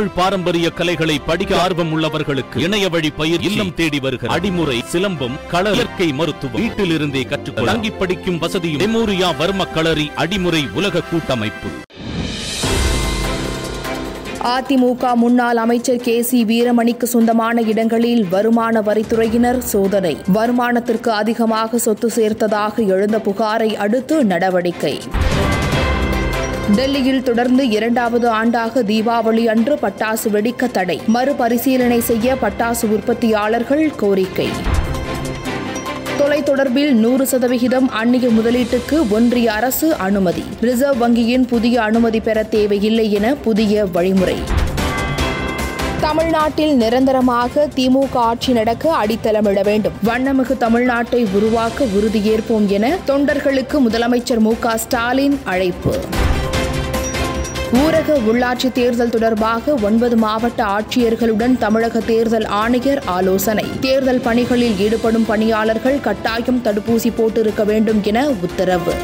தமிழ் பாரம்பரிய கலைகளை படிக்க ஆர்வம் உள்ளவர்களுக்கு இணைய வழி பயிர் இல்லம் தேடி வருகிற அடிமுறை சிலம்பம் கள இயற்கை மருத்துவம். வீட்டில் இருந்தே கற்றுக்கொள்ள தங்கி படிக்கும் வசதியும் மெமோரியா வர்ம களரி அடிமுறை உலக கூட்டமைப்பு. அதிமுக முன்னாள் அமைச்சர் கே சி வீரமணிக்கு சொந்தமான இடங்களில் வருமான வரித்துறையினர் சோதனை. வருமானத்திற்கு அதிகமாக சொத்து சேர்த்ததாக எழுந்த புகாரை அடுத்து நடவடிக்கை. டெல்லியில் தொடர்ந்து இரண்டாவது ஆண்டாக தீபாவளி அன்று பட்டாசு வெடிக்க தடை. மறுபரிசீலனை செய்ய பட்டாசு உற்பத்தியாளர்கள் கோரிக்கை. தொலைத்தொடர்பில் நூறு சதவிகிதம் அந்நிய முதலீட்டுக்கு ஒன்றிய அரசு அனுமதி. ரிசர்வ் வங்கியின் புதிய அனுமதி பெற தேவையில்லை என புதிய வழிமுறை. தமிழ்நாட்டில் நிரந்தரமாக திமுக ஆட்சி நடக்க அடித்தளமிட வேண்டும். வண்ணமிகு தமிழ்நாட்டை உருவாக்க உறுதியேற்போம் என தொண்டர்களுக்கு முதலமைச்சர் மு க ஸ்டாலின் அழைப்பு. ஊரக உள்ளாட்சி தேர்தல் தொடர்பாக ஒன்பது மாவட்ட ஆட்சியர்களுடன் தமிழக தேர்தல் ஆணையர் ஆலோசனை. தேர்தல் பணிகளில் ஈடுபடும் பணியாளர்கள் கட்டாயம் தடுப்பூசி போட்டிருக்க வேண்டும் என உத்தரவு.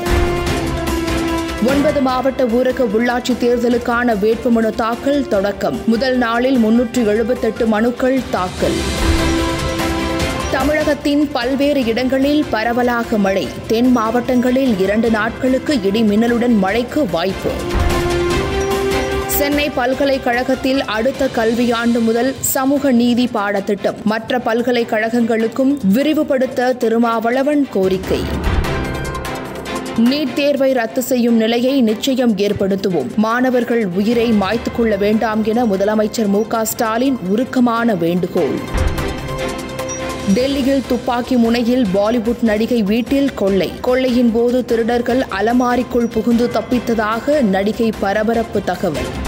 ஒன்பது மாவட்ட ஊரக உள்ளாட்சி தேர்தலுக்கான வேட்புமனு தாக்கல் தொடக்கம். முதல் நாளில் முன்னூற்று எழுபத்தெட்டு மனுக்கள் தாக்கல். தமிழகத்தின் பல்வேறு இடங்களில் பரவலாக மழை. தென் மாவட்டங்களில் இரண்டு நாட்களுக்கு இடி மின்னலுடன் மழைக்கு வாய்ப்பு. சென்னை பல்கலைக்கழகத்தில் அடுத்த கல்வியாண்டு முதல் சமூக நீதி பாடத்திட்டம். மற்ற பல்கலைக்கழகங்களுக்கும் விரிவுபடுத்த திருமாவளவன் கோரிக்கை. நீட் தேர்வை ரத்து செய்யும் நிலையை நிச்சயம் ஏற்படுத்துவோம். மாணவர்கள் உயிரை மாய்த்துக் கொள்ள வேண்டாம் என முதலமைச்சர் மு ஸ்டாலின் உருக்கமான வேண்டுகோள். டெல்லியில் துப்பாக்கி முனையில் பாலிவுட் நடிகை வீட்டில் கொள்ளை. கொள்ளையின் போது திருடர்கள் அலமாரிக்குள் புகுந்து தப்பித்ததாக நடிகை பரபரப்பு தகவல்.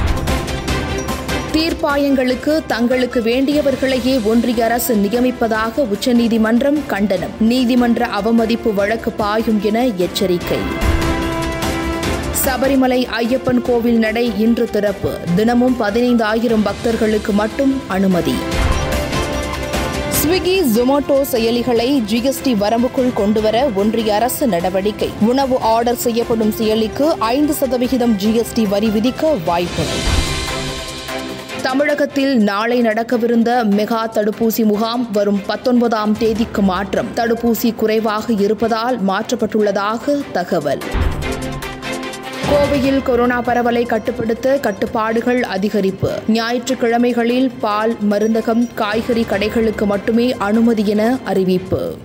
தீர்ப்பாயங்களுக்கு தங்களுக்கு வேண்டியவர்களையே ஒன்றிய அரசு நியமிப்பதாக உச்சநீதிமன்றம் கண்டனம். நீதிமன்ற அவமதிப்பு வழக்கு பாயும் என எச்சரிக்கை. சபரிமலை ஐயப்பன் கோவில் நடை இன்று திறப்பு. தினமும் பதினைந்து ஆயிரம் பக்தர்களுக்கு மட்டும் அனுமதி. ஸ்விக்கி ஜொமேட்டோ செயலிகளை ஜிஎஸ்டி வரம்புக்குள் கொண்டுவர ஒன்றிய அரசு நடவடிக்கை. உணவு ஆர்டர் செய்யப்படும் செயலிக்கு ஐந்து சதவிகிதம் ஜிஎஸ்டி வரி விதிக்க வாய்ப்பு. தமிழகத்தில் நாளை நடக்கவிருந்த மெகா தடுப்பூசி முகாம் வரும் பத்தொன்பதாம் தேதிக்கு மாற்றம். தடுப்பூசி குறைவாக இருப்பதால் மாற்றப்பட்டுள்ளதாக தகவல். கோவையில் கொரோனா பரவலை கட்டுப்படுத்த கட்டுப்பாடுகள் அதிகரிப்பு. ஞாயிற்றுக்கிழமைகளில் பால் மருந்தகம் காய்கறி கடைகளுக்கு மட்டுமே அனுமதி என அறிவிப்பு.